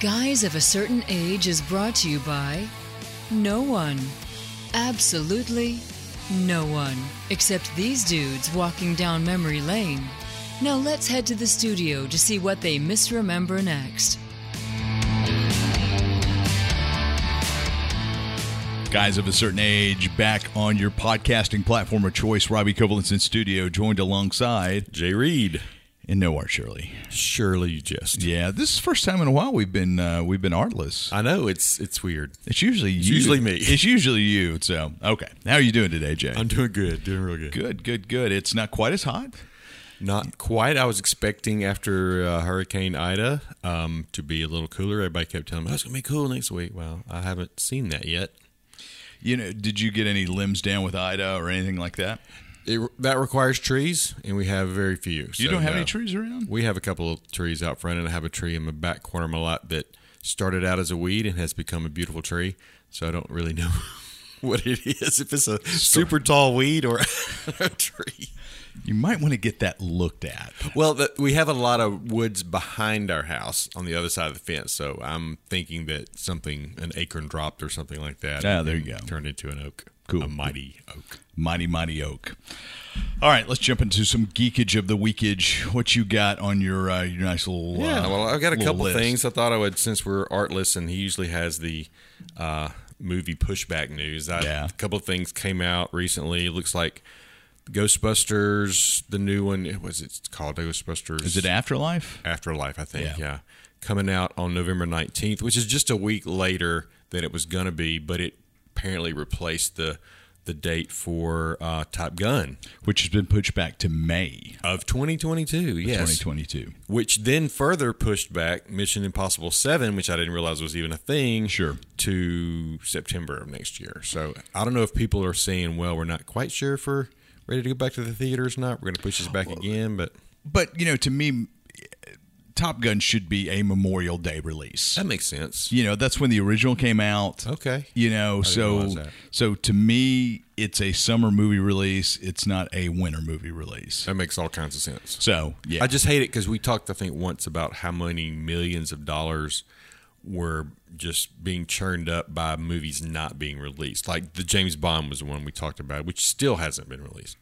Guys of a Certain Age is brought to you by no one. Absolutely no one. Except these dudes walking down memory lane. Now let's head to the studio to see what they misremember next. Guys of a certain age, back on your podcasting platform of choice. Robbie Kovalens in studio, joined alongside Jay Reed. And no Art Shirley. Surely you just. Yeah, this is the first time in a while we've been uh, we've been artless. I know it's it's weird. It's usually It's you. usually me. It's usually you. So okay, how are you doing today, Jay? I'm doing good, doing real good. good, good, good. It's not quite as hot. Not quite. I was expecting after uh, Hurricane Ida um, to be a little cooler. Everybody kept telling me, oh, it's going to be cool next week. Well, I haven't seen that yet. You know, did you get any limbs down with Ida or anything like that? It, that requires trees, and we have very few. You don't have any trees around? We have a couple of trees out front, and I have a tree in the back corner of my lot that started out as a weed and has become a beautiful tree. So I don't really know what it is, if it's a super tall weed or a tree. You might want to get that looked at. Well, the, we have a lot of woods behind our house on the other side of the fence, so I'm thinking that something, an acorn dropped or something like that. Ah, there you go. Turned into an oak. Cool. A mighty oak. Mighty, mighty oak. All right, let's jump into some geekage of the weekage. What you got on your uh, your nice little Yeah, uh, well, I've got a couple list? things. I thought I would, since we're artless, and he usually has the uh, movie pushback news. I, Yeah. a couple of things came out recently. It looks like Ghostbusters, the new one. Was it called Ghostbusters. Is it Afterlife? Afterlife? I think. Yeah. Yeah. coming out on November nineteenth, which is just a week later than it was going to be, but it apparently replaced the the date for uh, Top Gun Which has been pushed back to May of 2022. Yes, 2022. which then further pushed back Mission Impossible 7, which I didn't realize was even a thing, Sure. to September of next year. So I don't know if people are saying, well, we're not quite sure if we're ready to go back to the theaters or not. We're going to push this back again, but But you know, to me, Top Gun should be a Memorial Day release. that makes sense. You know, that's when the original came out. Okay. You know, so so to me, it's a summer movie release. It's not a winter movie release. That makes all kinds of sense. So yeah, I just hate it because we talked, I think, once about how many millions of dollars were just being churned up by movies not being released. Like the James Bond was the one we talked about, which still hasn't been released.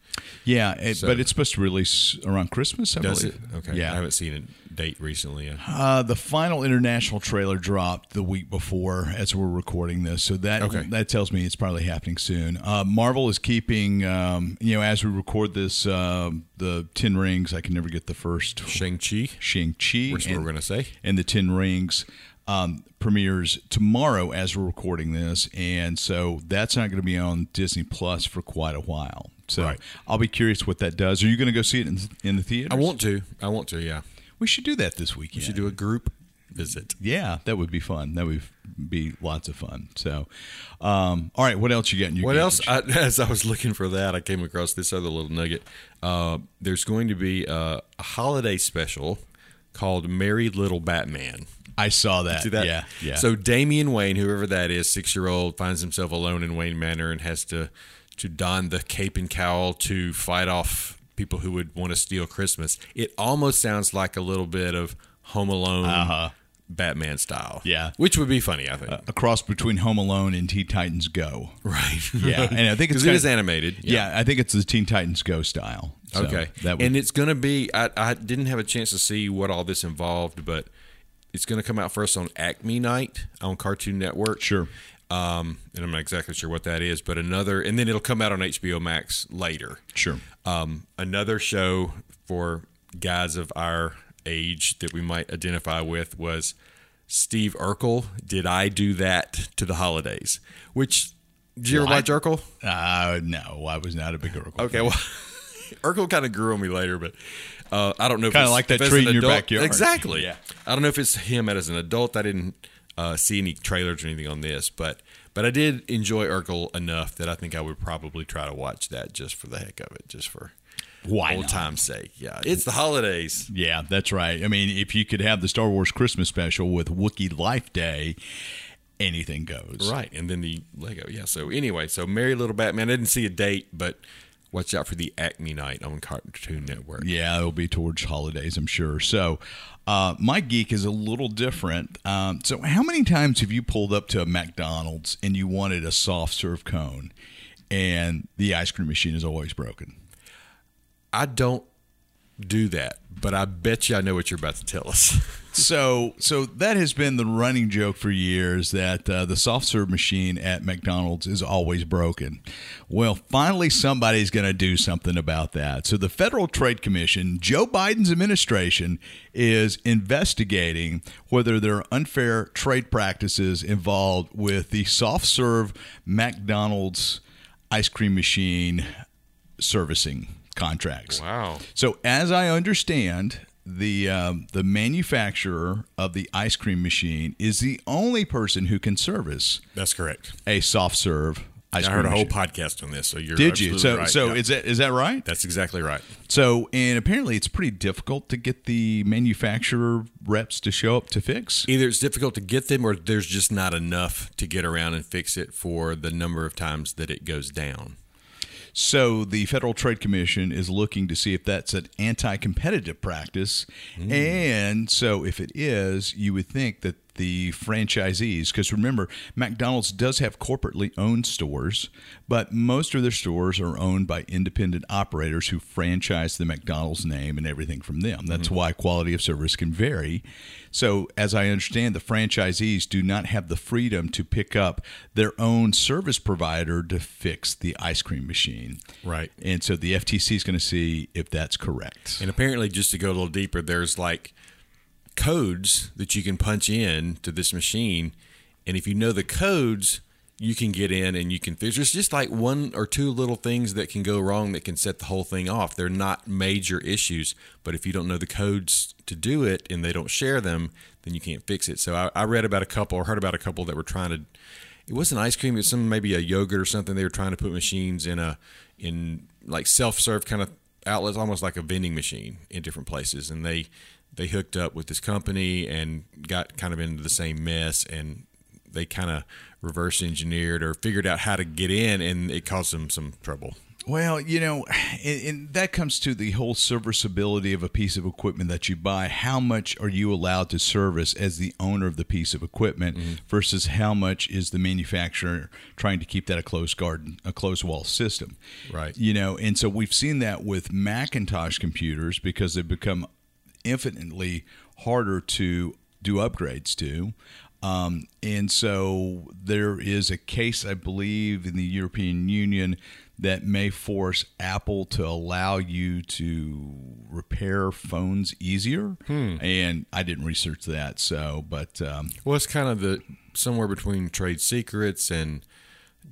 yeah, it, so- but it's supposed to release around Christmas. I Does it? Okay. Yeah. I haven't seen a date recently. Uh, the final international trailer dropped the week before as we're recording this, so that Okay. that tells me it's probably happening soon. Uh, Marvel is keeping, um, you know, as we record this, um the Ten Rings. I can never get the first Shang-Chi, Shang Chi, which we're going to say. and the Ten Rings um, premieres tomorrow as we're recording this, and so that's not going to be on Disney Plus for quite a while. So Right. I'll be curious what that does. Are you going to go see it in, in the theater? I want to. I want to, yeah. We should do that this weekend. We should do a group visit. Yeah, that would be fun. That would be lots of fun. So, um, all right, what else you got in your What else? I, as I was looking for that, I came across this other little nugget. Uh, there's going to be a, a holiday special called Merry Little Batman. I saw that. See that? Yeah, yeah. So Damian Wayne, whoever that is, six year old, finds himself alone in Wayne Manor and has to to don the cape and cowl to fight off people who would want to steal Christmas. It almost sounds like a little bit of Home Alone, Uh-huh. Batman style. Yeah. which would be funny, I think. a cross between Home Alone and Teen Titans Go. right. Yeah, and I think it's it is animated. Yeah. I think it's the Teen Titans Go style. So Okay. that would, and it's going to be, I, I didn't have a chance to see what all this involved, but it's going to come out first on Acme Night on Cartoon Network. Sure. Um, and I'm not exactly sure what that is, but another, and then it'll come out on HBO Max later. sure. Um, another show for guys of our age that we might identify with was Steve Urkel. Did I do that to the holidays? Which, did you ever What? watch Urkel? Uh, no, I was not a big Urkel. Okay, well, Urkel kind of grew on me later, but uh, I don't know. if Kinda like that tree in your adult- backyard. Exactly. Yeah. I don't know if it's him as an adult. I didn't uh, see any trailers or anything on this, but but I did enjoy Urkel enough that I think I would probably try to watch that just for the heck of it, just for Why old not? time's sake. Yeah, it's the holidays. Yeah, that's right. I mean, if you could have the Star Wars Christmas special with Wookiee Life Day, anything goes. Right, and then the Lego. Yeah. So anyway, so Merry Little Batman. I didn't see a date, but watch out for the Acme Night on Cartoon Network. Yeah, it'll be towards holidays, I'm sure. So, uh, my geek is a little different. Um, so, how many times have you pulled up to a McDonald's and you wanted a soft serve cone, and the ice cream machine is always broken? I don't do that, but I bet you I know what you're about to tell us. so so that has been the running joke for years that uh, the soft serve machine at McDonald's is always broken. Well, finally somebody's going to do something about that. So the Federal Trade Commission, Joe Biden's administration is investigating whether there are unfair trade practices involved with the soft serve McDonald's ice cream machine servicing contracts. Wow. So as I understand, the um, the manufacturer of the ice cream machine is the only person who can service That's correct. a soft serve ice I heard a whole machine. podcast on this, so you're right. Did you? So right. so Yeah. is that is that right? that's exactly right. So and apparently it's pretty difficult to get the manufacturer reps to show up to fix. Either it's difficult to get them, or there's just not enough to get around and fix it for the number of times that it goes down. So the Federal Trade Commission is looking to see if that's an anti-competitive practice, mm. and so if it is, you would think that the franchisees, because remember, McDonald's does have corporately owned stores, but most of their stores are owned by independent operators who franchise the McDonald's name and everything from them. That's mm-hmm. why quality of service can vary. So, as I understand, the franchisees do not have the freedom to pick up their own service provider to fix the ice cream machine. Right. And so the FTC is going to see if that's correct. And apparently, just to go a little deeper, there's like codes that you can punch in to this machine, and if you know the codes, you can get in and you can fix. It. There's just like one or two little things that can go wrong that can set the whole thing off. They're not major issues, but if you don't know the codes to do it and they don't share them, then you can't fix it. So I, I read about a couple or heard about a couple that were trying to. It wasn't ice cream. It was some maybe a yogurt or something. They were trying to put machines in a in like self serve kind of outlets, almost like a vending machine in different places, and they they hooked up with this company and got kind of into the same mess and they kind of reverse engineered or figured out how to get in and it caused them some trouble Well, you know, and, and that comes to the whole serviceability of a piece of equipment that you buy. How much are you allowed to service as the owner of the piece of equipment mm-hmm. versus how much is the manufacturer trying to keep that a closed garden, a closed wall system? Right. You know, and so we've seen that with Macintosh computers because they've become infinitely harder to do upgrades to. Um, and so there is a case, I believe, in the European Union that may force Apple to allow you to repair phones easier. And I didn't research that, so but um, well it's kind of the somewhere between trade secrets and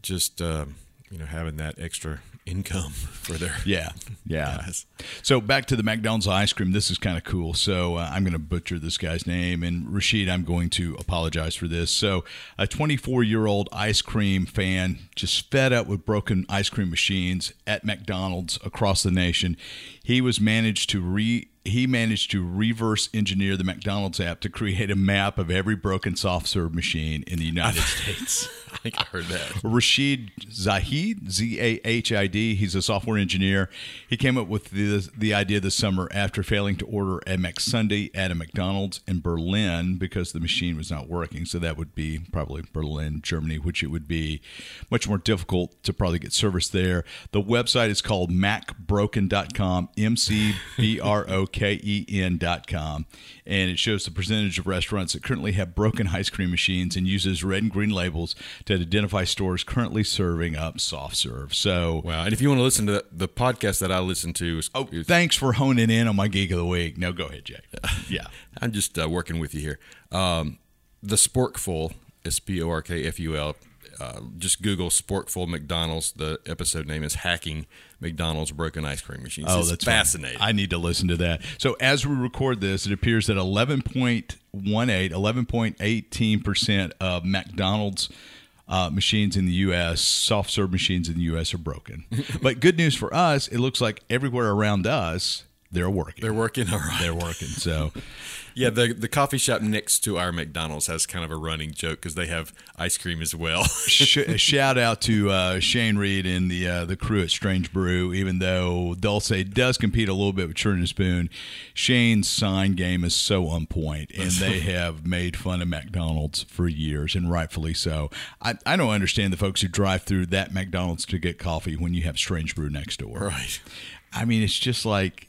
just uh, you know having that extra income for their yeah, yeah. guys. So back to the McDonald's ice cream. This is kind of cool. So uh, I'm going to butcher this guy's name, and Rashid, I'm going to apologize for this. So a 24 year old ice cream fan, just fed up with broken ice cream machines at McDonald's across the nation, he was managed to re he managed to reverse engineer the McDonald's app to create a map of every broken soft serve machine in the United States. I think I heard that. Rashid Zahid, Z A H I D. He's a software engineer. He came up with the the idea this summer after failing to order a McSunday at a McDonald's in Berlin because the machine was not working. So that would be probably Berlin, Germany, which it would be much more difficult to probably get service there. The website is called mcbroken.com, M C B R O K E N.com, and it shows the percentage of restaurants that currently have broken ice cream machines and uses red and green labels to identify stores currently serving up soft serve. So, Wow. And if you want to listen to the, the podcast that I listen to, is, oh, is- thanks for honing in on my geek of the week. No, go ahead, Jay. Yeah. I'm just uh, working with you here. Um, the Sporkful, S P O R K F U L. Uh, just Google Sporkful McDonald's. The episode name is Hacking McDonald's Broken Ice Cream Machines. Oh, It's that's fascinating. I need to listen to that. So as we record this, it appears that 11.18, 11.18% of McDonald's uh, machines in the U.S., soft serve machines in the U.S. are broken. but good news for us, it looks like everywhere around us, they're working. They're working all right. They're working. So Yeah, the the coffee shop next to our McDonald's has kind of a running joke because they have ice cream as well. shout out to uh, Shane Reed and the uh, the crew at Strange Brew. Even though Dulce does compete a little bit with Churn and Spoon, Shane's sign game is so on point, and they have made fun of McDonald's for years, and rightfully so. I, I don't understand the folks who drive through that McDonald's to get coffee when you have Strange Brew next door. right. I mean, it's just like,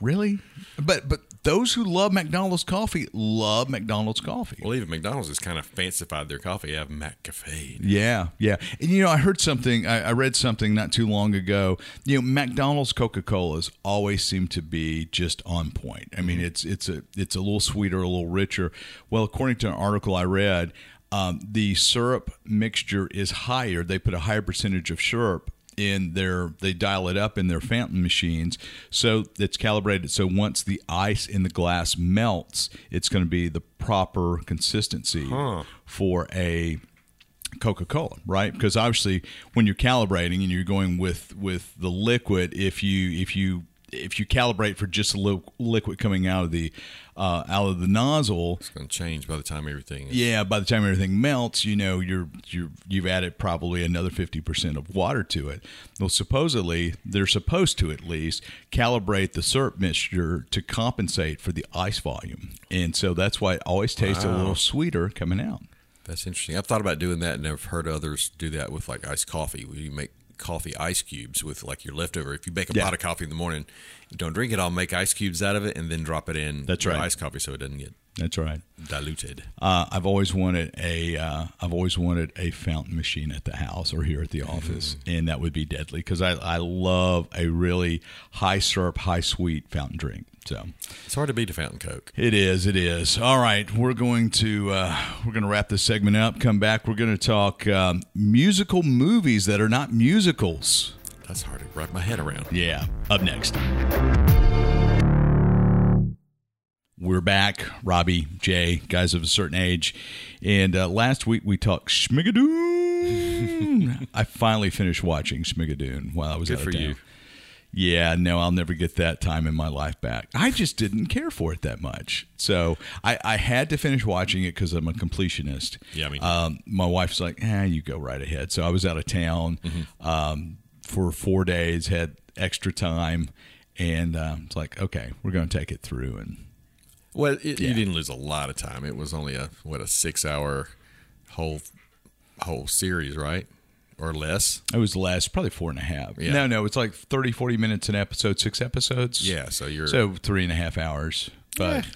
really? But but those who love McDonald's coffee love McDonald's coffee. Well, even McDonald's has kind of fancified their coffee. They have McCafe. Yeah, yeah. And you know, I heard something, I, I read something not too long ago. You know, McDonald's Coca Colas always seem to be just on point. I mean, it's it's a it's a little sweeter, a little richer. Well, according to an article I read, um, the syrup mixture is higher. They put a higher percentage of syrup in their they dial it up in their fountain machines. So it's calibrated. So once the ice in the glass melts it's going to be the proper consistency for a Coca-Cola, right? Because obviously, when you're calibrating and you're going with with the liquid, if you if you if you calibrate for just a little liquid coming out of the uh, out of the nozzle, It's going to change by the time everything. Is, yeah, by the time everything melts, you know you're you're you've added probably another fifty percent of water to it. Well, supposedly they're supposed to at least calibrate the syrup mixture to compensate for the ice volume, and so that's why it always tastes a little sweeter coming out. That's interesting. I've thought about doing that, and I've heard others do that with like iced coffee. You make coffee ice cubes with like your leftover. If you bake a Yeah. pot of coffee in the morning, you don't drink it. I'll make ice cubes out of it and then drop it in. That's right. Ice coffee so it doesn't get That's right. diluted. Uh, I've always wanted a uh, I've always wanted a fountain machine at the house or here at the office, and that would be deadly because I, I love a really high syrup, high sweet fountain drink. So It's hard to beat a fountain coke. it is, it is. All right, we're going to uh, we're going to wrap this segment up. Come back. We're going to talk um, musical movies that are not musicals. That's hard to wrap my head around. Yeah, up next. We're back, Robbie, Jay, guys of a certain age, and uh, last week we talked Schmigadoon. I finally finished watching Schmigadoon while I was Good out for of town. you. Yeah, no, I'll never get that time in my life back. I just didn't care for it that much, so I, I had to finish watching it because I'm a completionist. Yeah, me too. um, my wife's like, "Ah, you go right ahead." So I was out of town Mm-hmm. um, for four days, had extra time, and uh, it's like, okay, we're going to take it through. And Well, it, Yeah. you didn't lose a lot of time. It was only a what a six hour whole whole series, right? Or less. it was less, probably four and a half. Yeah. No, no, it's like 30, 40 minutes an episode, six episodes. Yeah. So you're So three and a half hours. But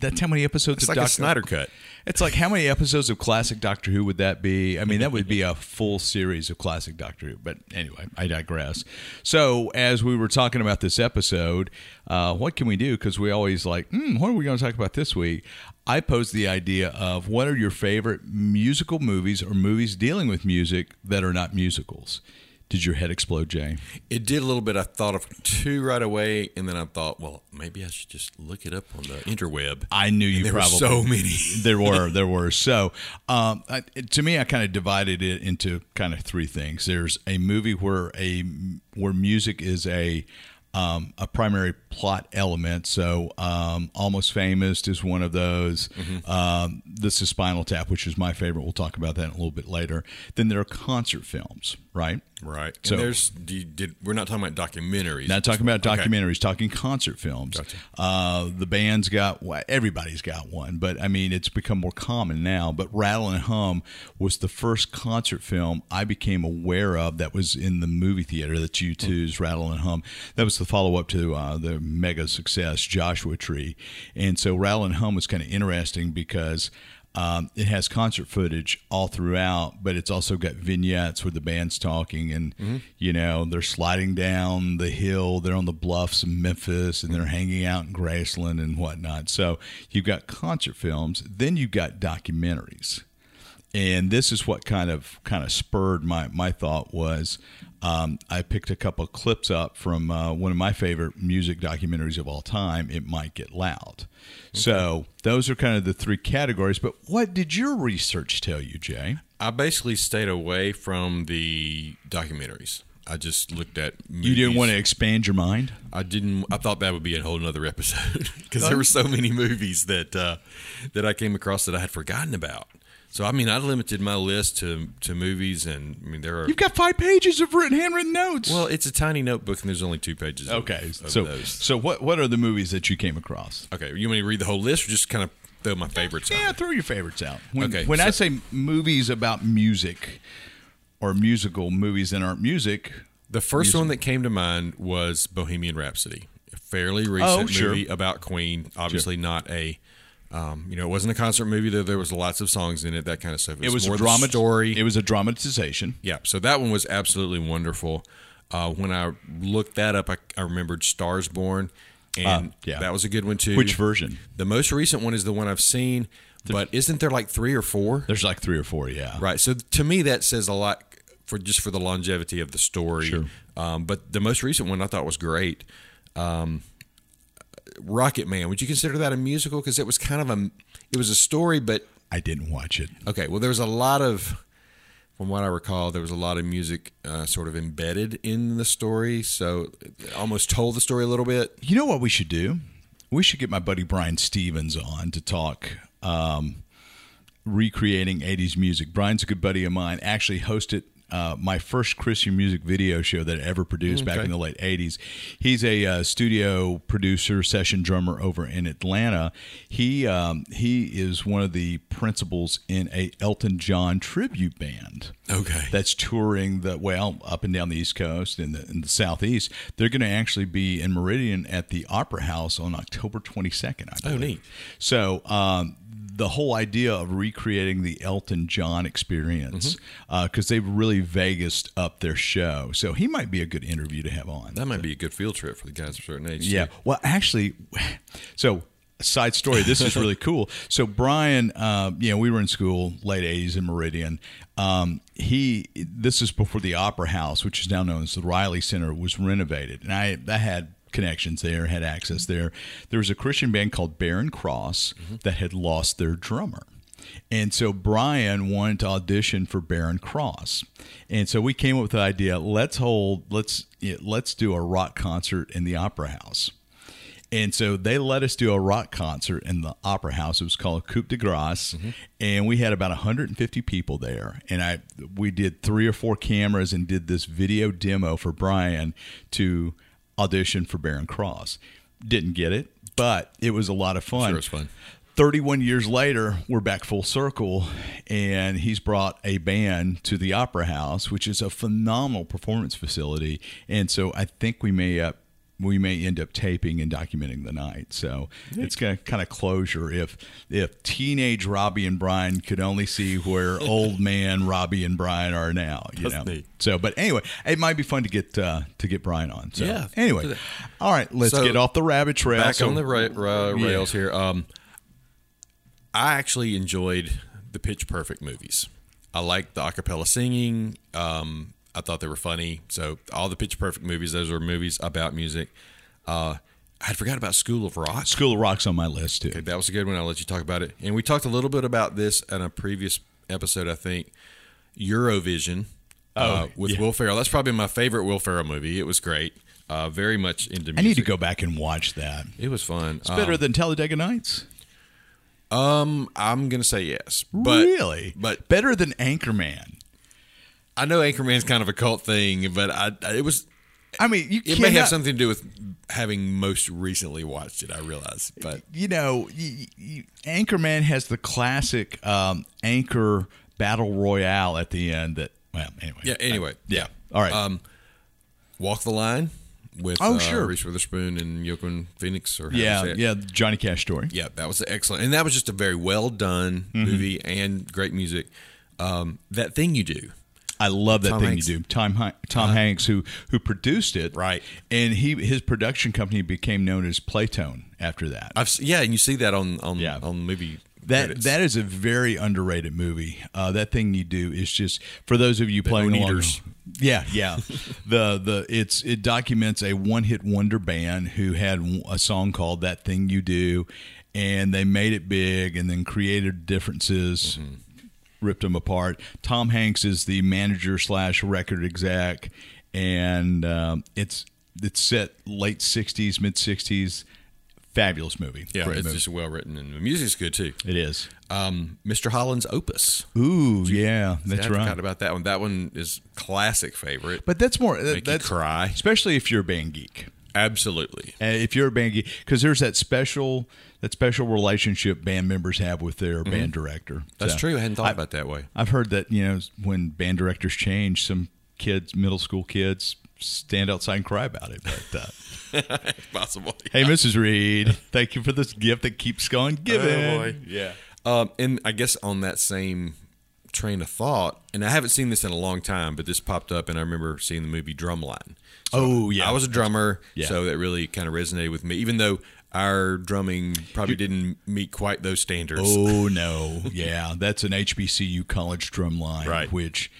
that's how many episodes it's of like a Doctor Snyder cut. It's like how many episodes of classic Doctor Who would that be? I mean, that would be a full series of classic Doctor Who. But anyway, I digress. So as we were talking about this episode, uh, what can we do? Because we always like, hmm, what are we going to talk about this week? I posed the idea of what are your favorite musical movies or movies dealing with music that are not musicals. Did your head explode, Jay? It did a little bit. I thought of two right away, and then I thought, well, maybe I should just look it up on the interweb. I knew you there probably were so many. there were there were so um, I, to me i kind of divided it into kind of three things there's a movie where a where music is a um, a primary plot element so um, almost famous is one of those um, this is spinal tap which is my favorite we'll talk about that a little bit later then there are concert films right Right. So- and there's you- did we're not talking about documentaries. not talking about Okay. documentaries, talking concert films. Gotcha. Uh, the band's got well, everybody's got one, but I mean it's become more common now. But Rattle and Hum was the first concert film I became aware of that was in the movie theater. That's U2's Rattle and Hum. That was the follow up to uh, the mega success Joshua Tree, and so Rattle and Hum was kind of interesting because. Um, it has concert footage all throughout, but it's also got vignettes where the band's talking and, you know, they're sliding down the hill. They're on the bluffs in Memphis and they're hanging out in Graceland and whatnot. So you've got concert films, then you've got documentaries. And this is what kind of kind of spurred my, my thought was um, I picked a couple of clips up from uh, one of my favorite music documentaries of all time. It might get loud. So those are kind of the three categories. But what did your research tell you, Jay? I basically stayed away from the documentaries. I just looked at. You didn't want to expand your mind. I didn't. I thought that would be a whole nother episode because there were so many movies that uh, that I came across that I had forgotten about. So I mean, I limited my list to to movies, and I mean there are. You've got five pages of written handwritten notes. well, it's a tiny notebook, and there's only two pages. okay. of so those. so what what are the movies that you came across? Okay, you want me to read the whole list, or just kind of throw my favorites? Out? Yeah, out? throw your favorites out. When, Okay, When I say movies about music or musical movies that aren't music, The first one that came to mind was Bohemian Rhapsody, a fairly recent Oh, sure. movie about Queen. Obviously, not a. Um, you know, it wasn't a concert movie. Though there was lots of songs in it, that kind of stuff. it was more a drama story. It was a dramatization. Yeah, so that one was absolutely wonderful. Uh, when I looked that up, I, I remembered Stars Born, and Ah, yeah. that was a good one too. Which version? The most recent one is the one I've seen, but isn't there like three or four? There's like three or four. Yeah. Right. So to me, that says a lot for just for the longevity of the story. Sure. Um, but the most recent one I thought was great. Um, Rocketman. Would you consider that a musical? Because it was kind of a it was a story, but I didn't watch it. Okay, well, there was a lot of, from what I recall, there was a lot of music uh, sort of embedded in the story, so it almost told the story a little bit. You know what we should do? We should get my buddy Brian Stevens on to talk um, recreating 80s music. Brian's a good buddy of mine. Actually hosted uh, my first Christian music video show that I ever produced back in the late 80s. He's a uh, studio producer, session drummer over in Atlanta. He um, he is one of the principals in a Elton John tribute band Okay. that's touring the well up and down the East Coast and the, in the Southeast. They're going to actually be in Meridian at the Opera House on October 22nd. I Oh, neat. So um, the whole idea of recreating the Elton John experience Mm-hmm. because they've really Vegas up their show. So he might be a good interview to have on. that might be a good field trip for the guys of certain age. Yeah. too. Well, actually, so side story. This is really cool. So Brian, uh, you know, we were in school late '80s in Meridian. Um, he, this is before the Opera House, which is now known as the Riley Center, was renovated, and I, I had connections there, had access there. There was a Christian band called Barren Cross mm-hmm. that had lost their drummer. And so Brian wanted to audition for Barren Cross, and so we came up with the idea: let's hold, let's you know, let's do a rock concert in the Opera House. And so they let us do a rock concert in the Opera House. It was called Coupe de Grace, mm-hmm. and we had about 150 people there. And I we did three or four cameras and did this video demo for Brian to audition for Barren Cross. Didn't get it, but it was a lot of fun. Sure, it's fun. 31 years later, we're back full circle, and he's brought a band to the Opera House, which is a phenomenal performance facility. And so I think we may uh, we may end up taping and documenting the night. So it's going to kind of closure if if teenage Robbie and Brian could only see where old man Robbie and Brian are now. You That's know. neat. So, but anyway, it might be fun to get uh, to get Brian on. So Yeah, Anyway, all right, let's So, get off the rabbit trail. Back So- on the ra- ra- Yeah. rails here. Um, I actually enjoyed the Pitch Perfect movies. I liked the acapella singing. Um, I thought they were funny. So all the Pitch Perfect movies, those are movies about music. Uh, I had forgot about School of Rock. School of Rock's on my list too. Okay, that was a good one. I'll let you talk about it. And we talked a little bit about this in a previous episode, I think. Eurovision uh, Oh, with yeah. Will Ferrell. That's probably my favorite Will Ferrell movie. It was great. Uh, very much into music. I need to go back and watch that. It was fun. It's better than Talladega Nights. Um, I'm gonna say yes, but really? but better than Anchorman. I know Anchorman's kind of a cult thing, but I it was I mean, you it cannot, may have something to do with having most recently watched it. I realize, but You know, y y Anchorman has the classic um, anchor battle royale at the end. That well, anyway. yeah. Anyway, yeah. All right. Um, Walk the Line with Oh, uh, sure. Reese Witherspoon and Joaquin Phoenix, or how yeah, it? yeah. Johnny Cash story. yeah. That was excellent, and that was just a very well done Mm-hmm. movie and great music. Um, that thing you do, I love that Tom thing Hanks. You do. Tom Tom Hanks, who who produced it, Right. And he his production company became known as Playtone after that. I've yeah, and you see that on on Yeah. on movie That credits. that is a very underrated movie. Uh, that thing you do is just for those of you playing along. Yeah, yeah. the the it's it documents a one hit wonder band who had a song called "That Thing You Do," and they made it big, and then created differences, ripped them apart. Tom Hanks is the manager slash record exec. and um, it's it's set late '60s, mid '60s. Fabulous movie. Yeah, Great it's movie. just well written, and the music's good too. it is. Um, Mr. Holland's Opus. Ooh, yeah, that's I right. forgot about that one. That one is classic favorite. But that's more. Make you that's cry. especially if you're a band geek. Absolutely. Uh, if you're a band geek, because there's that special that special relationship band members have with their band director. Mm-hmm. That's So, true. I hadn't thought I- about that way. I've heard that you know when band directors change, some kids, middle school kids, stand outside and cry about it. But uh, Possibly. hey, Mrs. Reed, thank you for this gift that keeps going giving. Oh, boy. Yeah. Um, and I guess on that same train of thought, and I haven't seen this in a long time, but this popped up, and I remember seeing the movie Drumline. Oh, yeah. I was a drummer, Yeah. so that really kind of resonated with me, even though our drumming probably didn't meet quite those standards. Oh no, yeah, that's an HBCU college drum line, Right. Which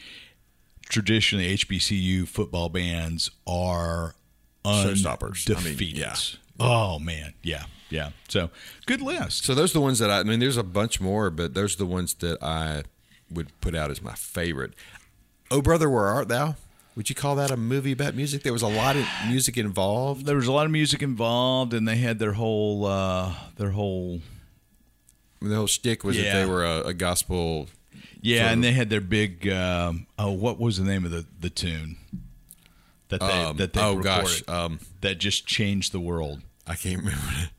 traditionally HBCU football bands are Showstoppers. I mean, yeah. Oh man, yeah, yeah. So good list. So those are the ones that I, I mean, there's a bunch more, but those are the ones that I would put out as my favorite. Oh, brother, where art thou? Would you call that a movie about music? There was a lot of music involved. There was a lot of music involved, and they had their whole uh, their whole the whole shtick was that they were a, a gospel. yeah, and they had their big um, oh, what was the name of the the tune that they Um, that they oh recorded gosh, um, that just changed the world. I can't remember.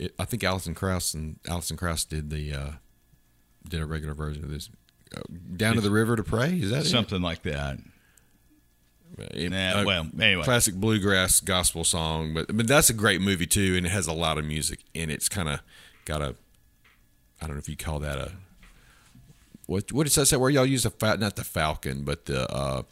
It, I think Alison Krauss and Alison Krauss did the uh, did a regular version of this. Uh, Down to the river to pray. Is that it? Something like that. It- Nah, uh, well, anyway. classic bluegrass gospel song, but but that's a great movie too, and it has a lot of music, and it's kind of got a, I don't know if you call that a, what what does that say? Where y'all use the fa- not the Falcon, but the uh,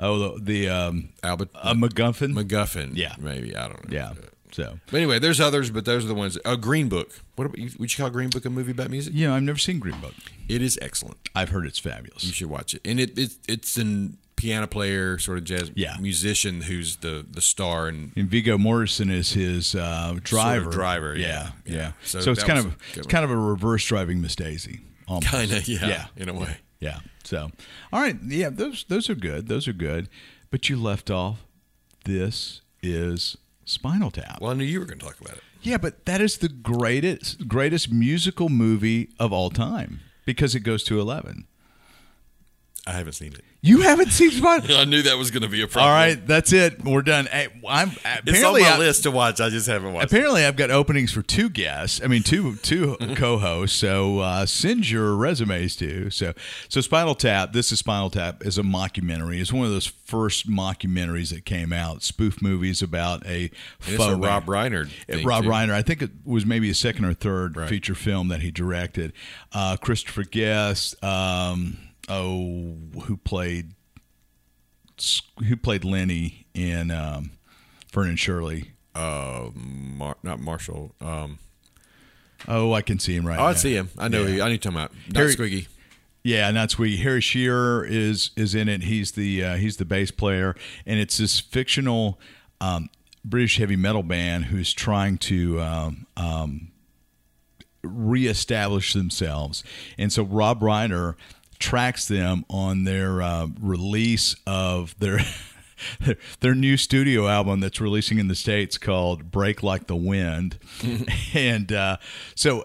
Oh, the, the um, Albert a MacGuffin. MacGuffin, Yeah. maybe I don't know. yeah. So But anyway, there's others, but those are the ones. A Green Book. What about, you- would you call Green Book a movie about music? yeah, I've never seen Green Book. It is excellent. I've heard it's fabulous. You should watch it. And it, it it's a piano player, sort of jazz Yeah. musician who's the the star and And Viggo Morrison is his uh, driver. driver, Yeah, yeah. yeah. Yeah. So, So it's kind of a it's kind of a reverse driving Miss Daisy. almost. kind of yeah, Yeah. in a way. Yeah. So, all right. Yeah, those those are good. Those are good. But you left off. This is Spinal Tap. Well, I knew you were going to talk about it. Yeah, but that is the greatest greatest musical movie of all time because it goes to eleven. I haven't seen it. You haven't seen Spinal. I knew that was going to be a problem. All right, that's it. We're done. Hey, I'm it's on apparently my I- list to watch. I just haven't watched. it. Apparently, I've got openings for two guests. I mean, two two co-hosts. So uh, send your resumes to. So so Spinal Tap. This is Spinal Tap is a mockumentary. It's one of those first mockumentaries that came out. Spoof movies about a And it's faux a. Rob Reiner. Uh, thing, Rob too. Reiner. I think it was maybe a second or third feature film that he directed. Uh, Christopher Guest. Um, oh, who played who played Lenny in um, Laverne and Shirley. Uh, Mar- not Marshall. Um, Oh, I can see him right oh, I see him. I know. Yeah. He, I need to talk about. Not Harry- Squiggy. Yeah, not Squeaky. Harry Shearer is is in it. He's the uh, he's the bass player, and it's this fictional um, British heavy metal band who's trying to um, um, reestablish themselves. And so Rob Reiner tracks them on their uh, release of their. Their, new studio album that's releasing in the states called "Break Like the Wind," and uh, so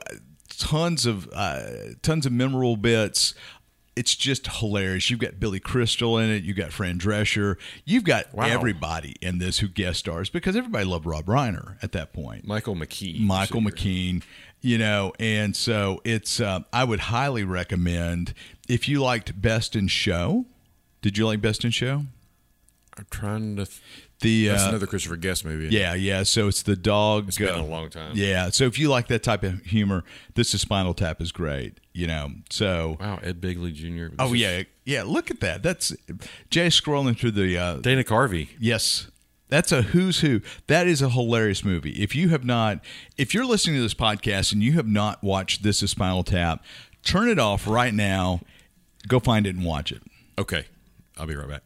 tons of uh, tons of memorable bits. It's just hilarious. You've got Billy Crystal in it. You've got Fran Drescher. You've got Wow. everybody in this who guest stars because everybody loved Rob Reiner at that point. Michael McKean. Michael. McKean, you know, and so it's. Uh, I would highly recommend if you liked Best in Show. Did you like Best in Show? I'm trying to. The That's uh, another Christopher Guest movie. yeah, yeah. So it's the dog. It's been uh, a long time. Yeah. So if you like that type of humor, this is Spinal Tap is great. You know. So Wow, Ed Begley Jr. oh yeah, yeah. Look at that. That's Jay scrolling through the. Uh, Dana Carvey. yes. That's a who's who. That is a hilarious movie. If you have not, if you're listening to this podcast and you have not watched This is Spinal Tap, turn it off right now. Go find it and watch it. Okay, I'll be right back.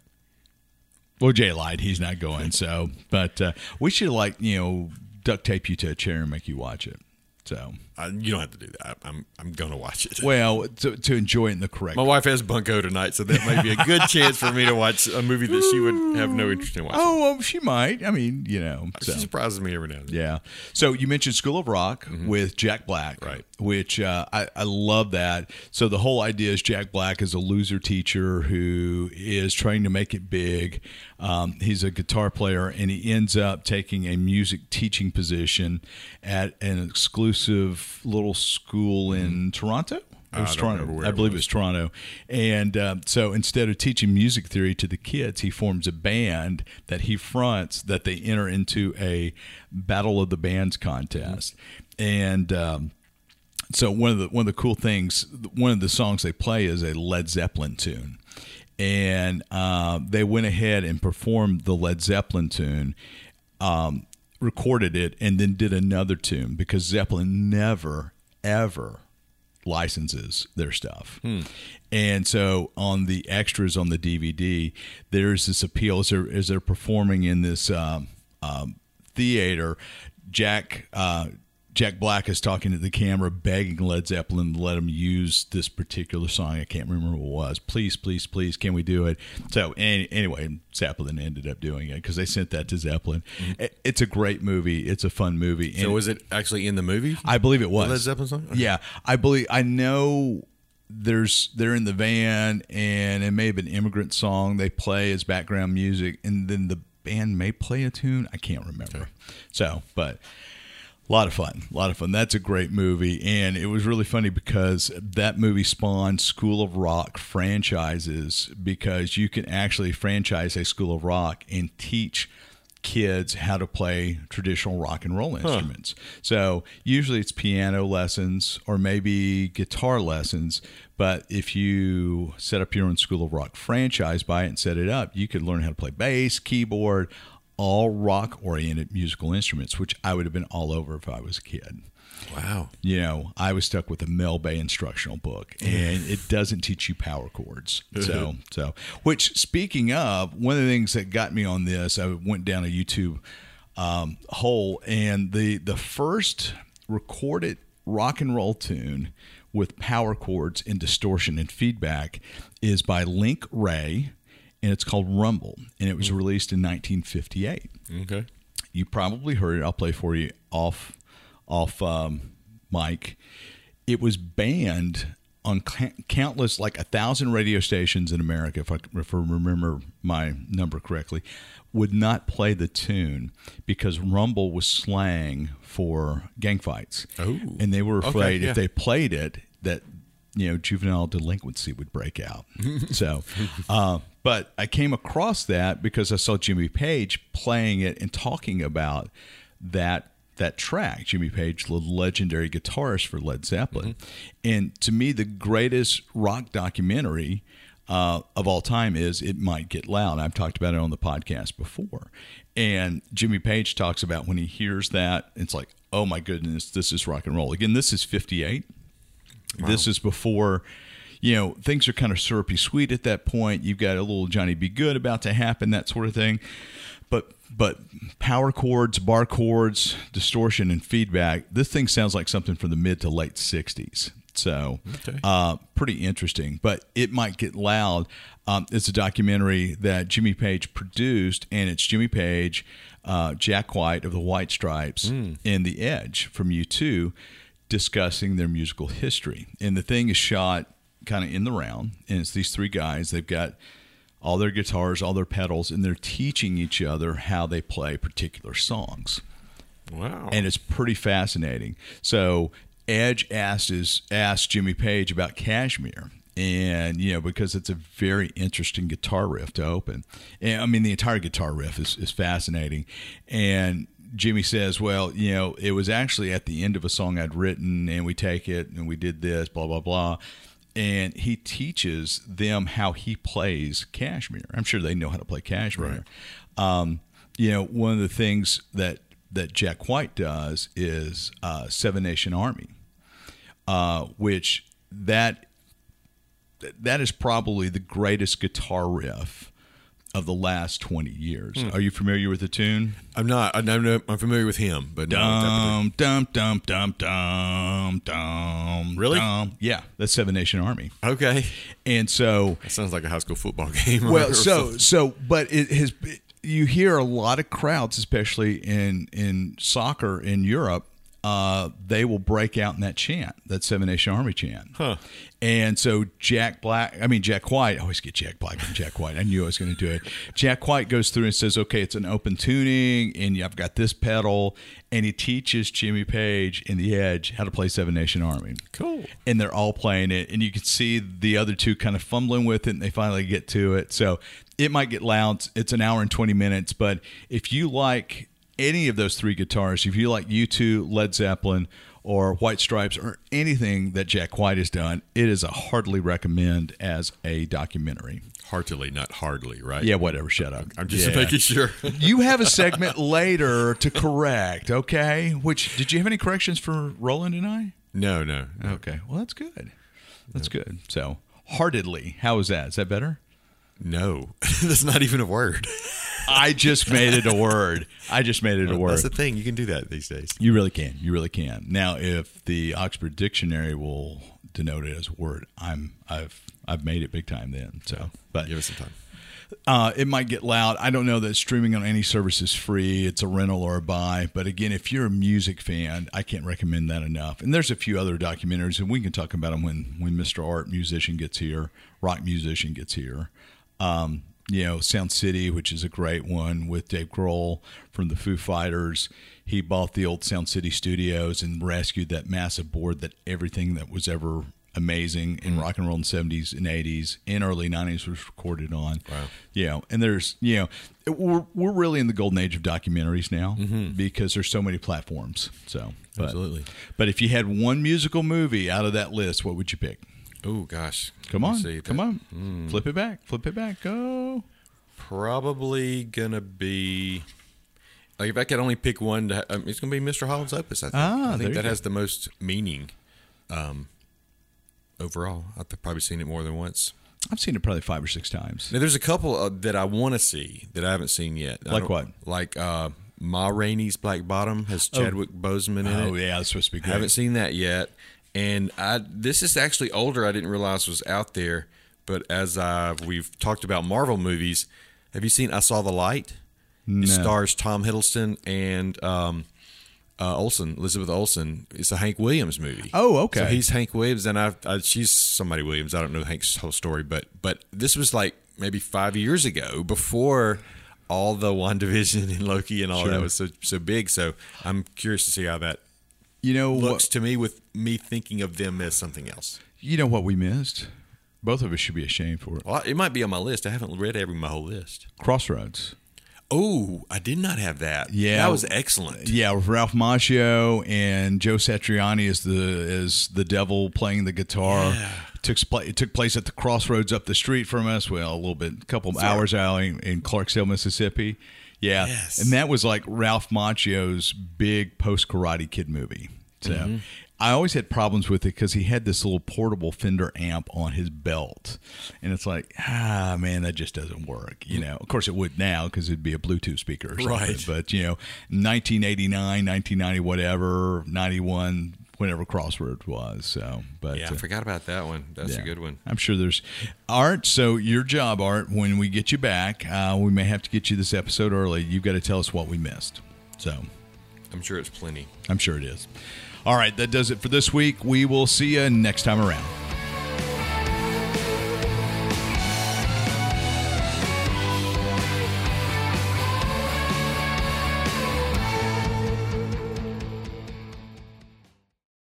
Well, Jay lied. He's not going. So, but uh, we should like you know duct tape you to a chair and make you watch it. So, Uh, you don't have to do that. I'm I'm gonna watch it. well, to, to enjoy it in the correct My wife has bunko tonight, so that may be a good chance for me to watch a movie that she would have no interest in watching. Oh, well, she might. I mean, you know. she surprises me every now and then. Yeah. So you mentioned School of Rock with Jack Black, Right. Which uh, I, I love that. So the whole idea is Jack Black is a loser teacher who is trying to make it big. Um, he's a guitar player, and he ends up taking a music teaching position at an exclusive little school in Toronto. It I was don't Toronto. I it believe it was. was Toronto. And uh, so instead of teaching music theory to the kids, he forms a band that he fronts that they enter into a Battle of the Bands contest. And um, so one of the one of the cool things, one of the songs they play is a Led Zeppelin tune. And uh, they went ahead and performed the Led Zeppelin tune, um, recorded it, and then did another tune because Zeppelin never, ever licenses their stuff. And so on the extras on the DVD, there's this appeal as they're, as they're performing in this um, um, theater. Jack uh, Jack Black is talking to the camera, begging Led Zeppelin to let him use this particular song. I can't remember what it was. Please, please, please, can we do it? So any, anyway, Zeppelin ended up doing it because they sent that to Zeppelin. Mm-hmm. It- It's a great movie. It's a fun movie. So And was it actually in the movie? I believe it was Led Zeppelin song? Okay. Yeah, I believe I know. There's they're in the van, and it may have been immigrant song they play as background music, and then the band may play a tune. I can't remember. So, but a lot of fun, a lot of fun. That's a great movie, and it was really funny because that movie spawned School of Rock franchises because you can actually franchise a School of Rock and teach kids how to play traditional rock and roll instruments. So usually it's piano lessons or maybe guitar lessons. But if you set up your own School of Rock franchise, buy it and set it up, you could learn how to play bass, keyboard, all rock oriented musical instruments, which I would have been all over if I was a kid. Wow. You know, I was stuck with a Mel Bay instructional book, and it doesn't teach you power chords. So, so which speaking of, one of the things that got me on this, I went down a YouTube um, hole, and the the first recorded rock and roll tune with power chords and distortion and feedback is by Link Wray, and it's called Rumble, and it was released in 1958 Okay. you probably heard it. I'll play for you off off um, mic. It was banned on countless, like a thousand radio stations in America, if I, if I remember my number correctly, would not play the tune because Rumble was slang for gang fights, Oh. and they were Okay, afraid yeah. if they played it that you know juvenile delinquency would break out. so, uh, but I came across that because I saw Jimmy Page playing it and talking about that that track. Jimmy Page, the legendary guitarist for Led Zeppelin, and to me, the greatest rock documentary. Uh, of all time is it might get loud. I've talked about it on the podcast before, and Jimmy Page talks about when he hears that, it's like, oh my goodness, this is rock and roll. Again, this is '58. This is before, you know, things are kind of syrupy sweet at that point. You've got a little Johnny B. Goode about to happen, that sort of thing. But but power chords, bar chords, distortion, and feedback. This thing sounds like something from the mid to late '60s. So, Okay. uh, pretty interesting. But it might get loud. Um, it's a documentary that Jimmy Page produced, and it's Jimmy Page, uh, Jack White of the White Stripes, and The Edge from U2 discussing their musical history. And the thing is shot kind of in the round, and it's these three guys. They've got all their guitars, all their pedals, and they're teaching each other how they play particular songs Wow. and it's pretty fascinating. So Edge asked his asked Jimmy Page about Kashmir, and you know because it's a very interesting guitar riff to open. And I mean the entire guitar riff is is fascinating, and. Jimmy says, "Well, you know, it was actually at the end of a song I'd written, and we take it and we did this, blah blah blah." And he teaches them how he plays Kashmir. I'm sure they know how to play Kashmir. Um, you know, one of the things that that Jack White does is uh, Seven Nation Army, uh, which that that is probably the greatest guitar riff of the last 20 years. Hmm. Are you familiar with the tune? I'm not. I'm, I'm, I'm familiar with him, but Dum, dum, dum, dum, dum, dum. Really? dum. Yeah, that's Seven Nation Army. okay. And so, That sounds like a high school football game. well, so, so, but it has, you hear a lot of crowds, especially in, in soccer in Europe, uh, they will break out in that chant, that Seven Nation Army chant. Huh. And so Jack Black, I mean Jack White, I always get Jack Black and Jack White. I knew I was going to do it. Jack White goes through and says, "Okay, it's an open tuning, and I've got this pedal," and he teaches Jimmy Page in the Edge how to play Seven Nation Army. Cool. And they're all playing it, and you can see the other two kind of fumbling with it, and they finally get to it. So it might get loud. It's an hour and twenty minutes, but if you like any of those three guitars, if you like U2, Led Zeppelin, or White Stripes, or anything that Jack White has done, it is a heartily recommend as a documentary. heartily, not hardly, right? Yeah, whatever. Shut up. I'm just Yeah. making sure. You have a segment later to correct, okay? Which did you have any corrections for Roland and I? no, no. no. Okay, well that's good. That's good. So heartedly, how is that? Is that better? No, that's not even a word. I just made it a word. I just made it a word. That's the thing. You can do that these days. You really can. You really can. Now, if the Oxford Dictionary will denote it as a word, I'm I've I've made it big time then. So, but Give us some time. uh, it might get loud. I don't know that streaming on any service is free. It's a rental or a buy. But again, if you're a music fan, I can't recommend that enough. And there's a few other documentaries, and we can talk about them when when Mr. Art musician gets here, rock musician gets here. Um, you know, Sound City, which is a great one with Dave Grohl from the Foo Fighters. He bought the old Sound City studios and rescued that massive board that everything that was ever amazing in rock and roll in the 70s and 80s and early 90s was recorded on. Wow. You know, and there's, you know, it- we're, we're really in the golden age of documentaries now Mm-hmm. because there's so many platforms. So, but, Absolutely. But if you had one musical movie out of that list, what would you pick? Oh gosh. Come on. Come on. Flip it back. Flip it back. Go. Probably gonna be. Like if I could only pick one, to, um, it's gonna be Mr. Holland's Opus. I think. Ah, I think that has the most meaning. Um, overall, I've probably seen it more than once. I've seen it probably five or six times. Now, there's a couple uh, that I want to see that I haven't seen yet. Like what? Like uh, Ma Rainey's Black Bottom has Chadwick Boseman in Oh, it. Oh yeah. That's supposed to be good. I haven't seen that yet, and I this is actually older. I didn't realize was out there, but as I we've talked about Marvel movies, have you seen I Saw the Light? No. It stars Tom Hiddleston and um, uh, Olsen, Elizabeth Olsen. It's a Hank Williams movie. Oh, okay. So he's Hank Williams, and I, I she's somebody Williams. I don't know Hank's whole story, but but this was like maybe five years ago before all the WandaVision and Loki and all Sure. that was so so big. So I'm curious to see how that You know looks what? to me with me thinking of them as something else. You know what we missed? Both of us should be ashamed for it. Well, it might be on my list. I haven't read every my whole list. Crossroads. Oh, I did not have that. Yeah. that was excellent. Yeah, with Ralph Macchio and Joe Satriani as the as the devil playing the guitar. Yeah. Took pla- it took place at the crossroads up the street from us. Well, a little bit, a couple of hours out in, in Clarksdale, Mississippi. Yeah, Yes. and that was like Ralph Macchio's big post Karate Kid movie. So Mm-hmm. I always had problems with it because he had this little portable Fender amp on his belt, and it's like, ah, man, that just doesn't work. You know, of course it would now because it'd be a Bluetooth speaker or something. Right. But you know, 1989, 1990, whatever, 91, whenever Crossroads was. So, but Yeah, I uh, forgot about that one. That's yeah. a good one. I'm sure there's Art. So your job, Art, when we get you back, uh, we may have to get you this episode early. You've got to tell us what we missed. So I'm sure it's plenty. I'm sure it is. All right, that does it for this week. We will see you next time around.